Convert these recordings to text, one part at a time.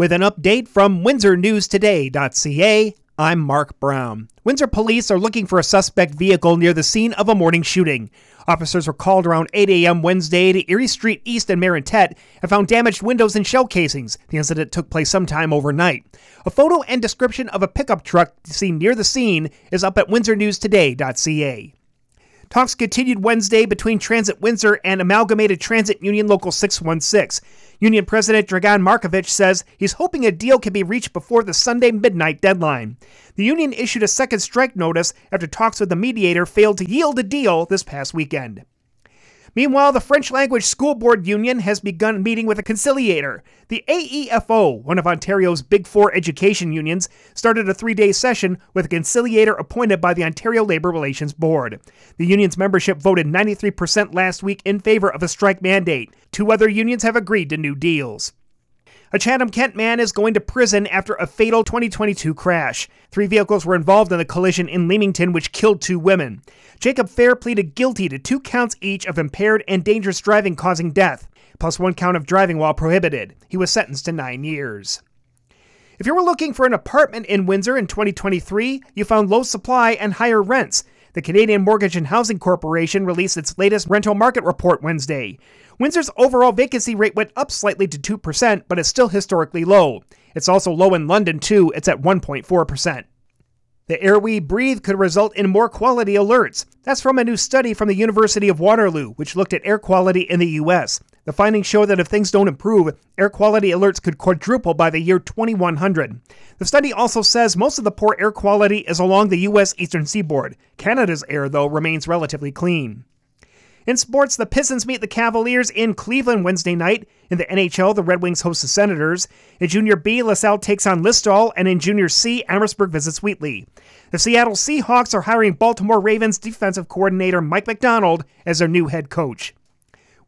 With an update from WindsorNewsToday.ca, I'm Mark Brown. Windsor police are looking for a suspect vehicle near the scene of a morning shooting. Officers were called around 8 a.m. Wednesday to Erie Street East and Marentette and found damaged windows and shell casings. The incident took place sometime overnight. A photo and description of a pickup truck seen near the scene is up at WindsorNewsToday.ca. Talks continued Wednesday between Transit Windsor and Amalgamated Transit Union Local 616. Union President Dragan Markovic says he's hoping a deal can be reached before the Sunday midnight deadline. The union issued a second strike notice after talks with the mediator failed to yield a deal this past weekend. Meanwhile, the French language school board union has begun meeting with a conciliator. The AEFO, one of Ontario's big four education unions, started a three day session with a conciliator appointed by the Ontario Labour Relations Board. The union's membership voted 93% last week in favor of a strike mandate. Two other unions have agreed to new deals. A Chatham Kent man is going to prison after a fatal 2022 crash. Three vehicles were involved in the collision in Leamington, which killed two women. Jacob Fair pleaded guilty to two counts each of impaired and dangerous driving causing death, plus one count of driving while prohibited. He was sentenced to nine years. If you were looking for an apartment in Windsor in 2023, you found low supply and higher rents. The Canadian Mortgage and Housing Corporation released its latest rental market report Wednesday. Windsor's overall vacancy rate went up slightly to 2%, but is still historically low. It's also low in London, too. It's at 1.4%. The air we breathe could result in more quality alerts. That's from a new study from the University of Waterloo, which looked at air quality in the U.S. The findings show that if things don't improve, air quality alerts could quadruple by the year 2100. The study also says most of the poor air quality is along the U.S. eastern seaboard. Canada's air, though, remains relatively clean. In sports, the Pistons meet the Cavaliers in Cleveland Wednesday night. In the NHL, the Red Wings host the Senators. In Junior B, LaSalle takes on Listowel, and in Junior C, Amherstburg visits Wheatley. The Seattle Seahawks are hiring Baltimore Ravens defensive coordinator Mike Macdonald as their new head coach.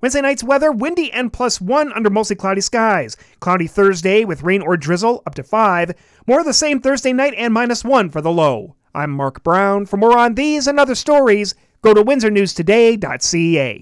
Wednesday night's weather windy and plus one under mostly cloudy skies. Cloudy Thursday with rain or drizzle up to five. More of the same Thursday night and minus one for the low. I'm Mark Brown. For more on these and other stories, go to windsornewstoday.ca.